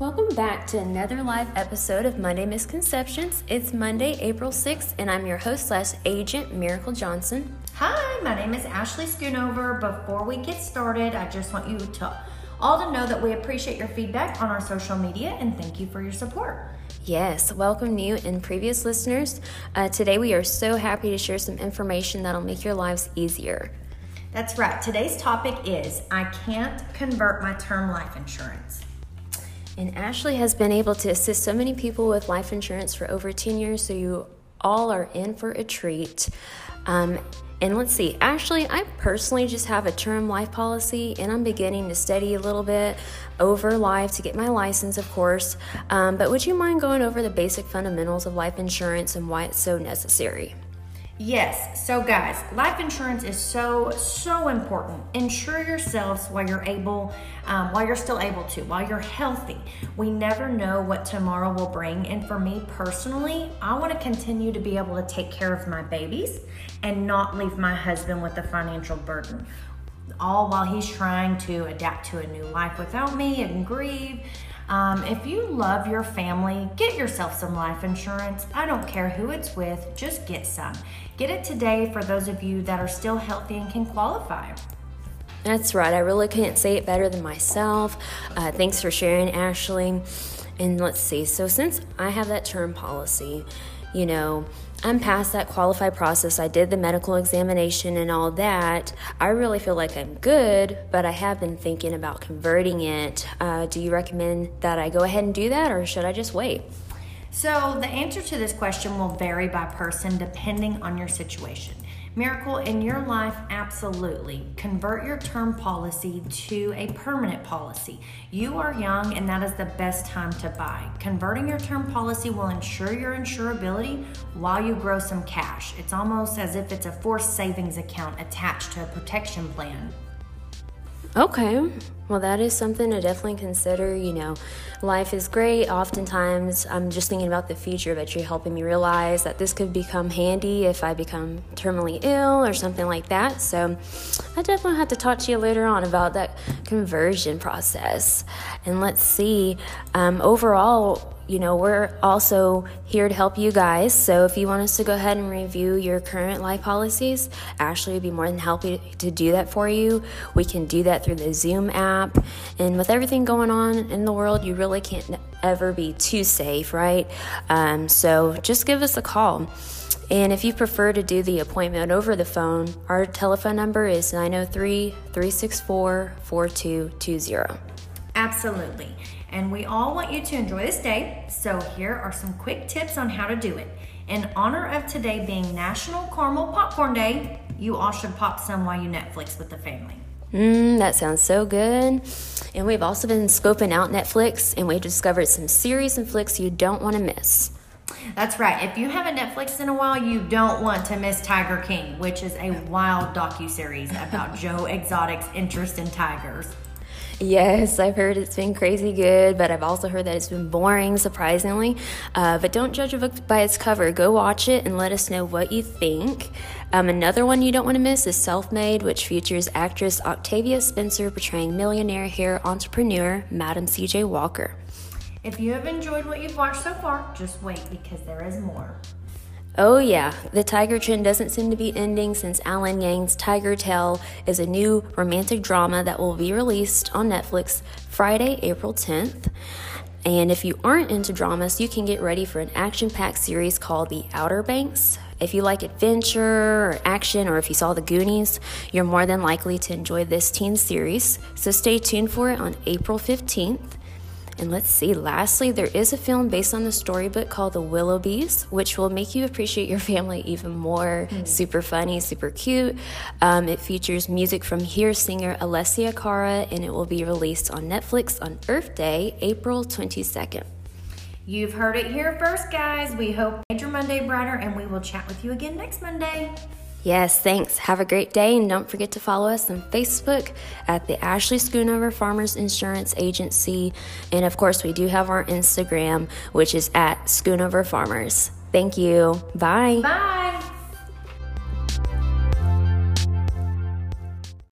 Welcome back to another live episode of Monday Misconceptions. It's Monday, April 6th, and I'm your host slash agent, Miracle Johnson. Hi, my name is Ashley Schoonover. Before we get started, I just want you to all to know that we appreciate your feedback on our social media and thank you for your support. Yes, welcome new and previous listeners. Uh, today we are so happy to share some information that'll make your lives easier. That's right. Today's topic is I can't convert my term life insurance. And Ashley has been able to assist so many people with life insurance for over 10 years, so you all are in for a treat. Um, and let's see, Ashley, I personally just have a term life policy and I'm beginning to study a little bit over life to get my license, of course. Um, but would you mind going over the basic fundamentals of life insurance and why it's so necessary? Yes. So, guys, life insurance is so so important. Insure yourselves while you're able, um, while you're still able to, while you're healthy. We never know what tomorrow will bring, and for me personally, I want to continue to be able to take care of my babies and not leave my husband with a financial burden. All while he's trying to adapt to a new life without me and grieve. Um, if you love your family, get yourself some life insurance. I don't care who it's with, just get some. Get it today for those of you that are still healthy and can qualify. That's right. I really couldn't say it better than myself. Uh, thanks for sharing, Ashley. And let's see. So, since I have that term policy, you know, I'm past that qualified process. I did the medical examination and all that. I really feel like I'm good, but I have been thinking about converting it. Uh, do you recommend that I go ahead and do that, or should I just wait? So, the answer to this question will vary by person depending on your situation. Miracle in your life, absolutely. Convert your term policy to a permanent policy. You are young, and that is the best time to buy. Converting your term policy will ensure your insurability while you grow some cash. It's almost as if it's a forced savings account attached to a protection plan. Okay. Well, that is something to definitely consider. You know, life is great. Oftentimes, I'm just thinking about the future, but you're helping me realize that this could become handy if I become terminally ill or something like that. So, I definitely have to talk to you later on about that conversion process. And let's see, um, overall, you know, we're also here to help you guys. So if you want us to go ahead and review your current life policies, Ashley would be more than happy to do that for you. We can do that through the Zoom app. And with everything going on in the world, you really can't ever be too safe, right? Um, so just give us a call. And if you prefer to do the appointment over the phone, our telephone number is 903 364 4220. Absolutely. And we all want you to enjoy this day. So, here are some quick tips on how to do it. In honor of today being National Caramel Popcorn Day, you all should pop some while you Netflix with the family. Mmm, that sounds so good. And we've also been scoping out Netflix and we've discovered some series and flicks you don't want to miss. That's right. If you haven't Netflix in a while, you don't want to miss Tiger King, which is a wild docu-series about Joe Exotic's interest in tigers. Yes, I've heard it's been crazy good, but I've also heard that it's been boring, surprisingly. Uh, but don't judge a book by its cover. Go watch it and let us know what you think. Um, another one you don't want to miss is Self Made, which features actress Octavia Spencer portraying millionaire hair entrepreneur Madam CJ Walker. If you have enjoyed what you've watched so far, just wait because there is more. Oh, yeah, the tiger trend doesn't seem to be ending since Alan Yang's Tigertail is a new romantic drama that will be released on Netflix Friday, April 10th. And if you aren't into dramas, you can get ready for an action packed series called The Outer Banks. If you like adventure or action, or if you saw The Goonies, you're more than likely to enjoy this teen series. So stay tuned for it on April 15th. And let's see, lastly, there is a film based on the storybook called The Willoughbys, which will make you appreciate your family even more. Mm. Super funny, super cute. Um, it features music from Here singer Alessia Cara, and it will be released on Netflix on Earth Day, April 22nd. You've heard it here first, guys. We hope made your Monday brighter, and we will chat with you again next Monday. Yes, thanks. Have a great day, and don't forget to follow us on Facebook at the Ashley Schoonover Farmers Insurance Agency. And of course, we do have our Instagram, which is at Schoonover Farmers. Thank you. Bye. Bye.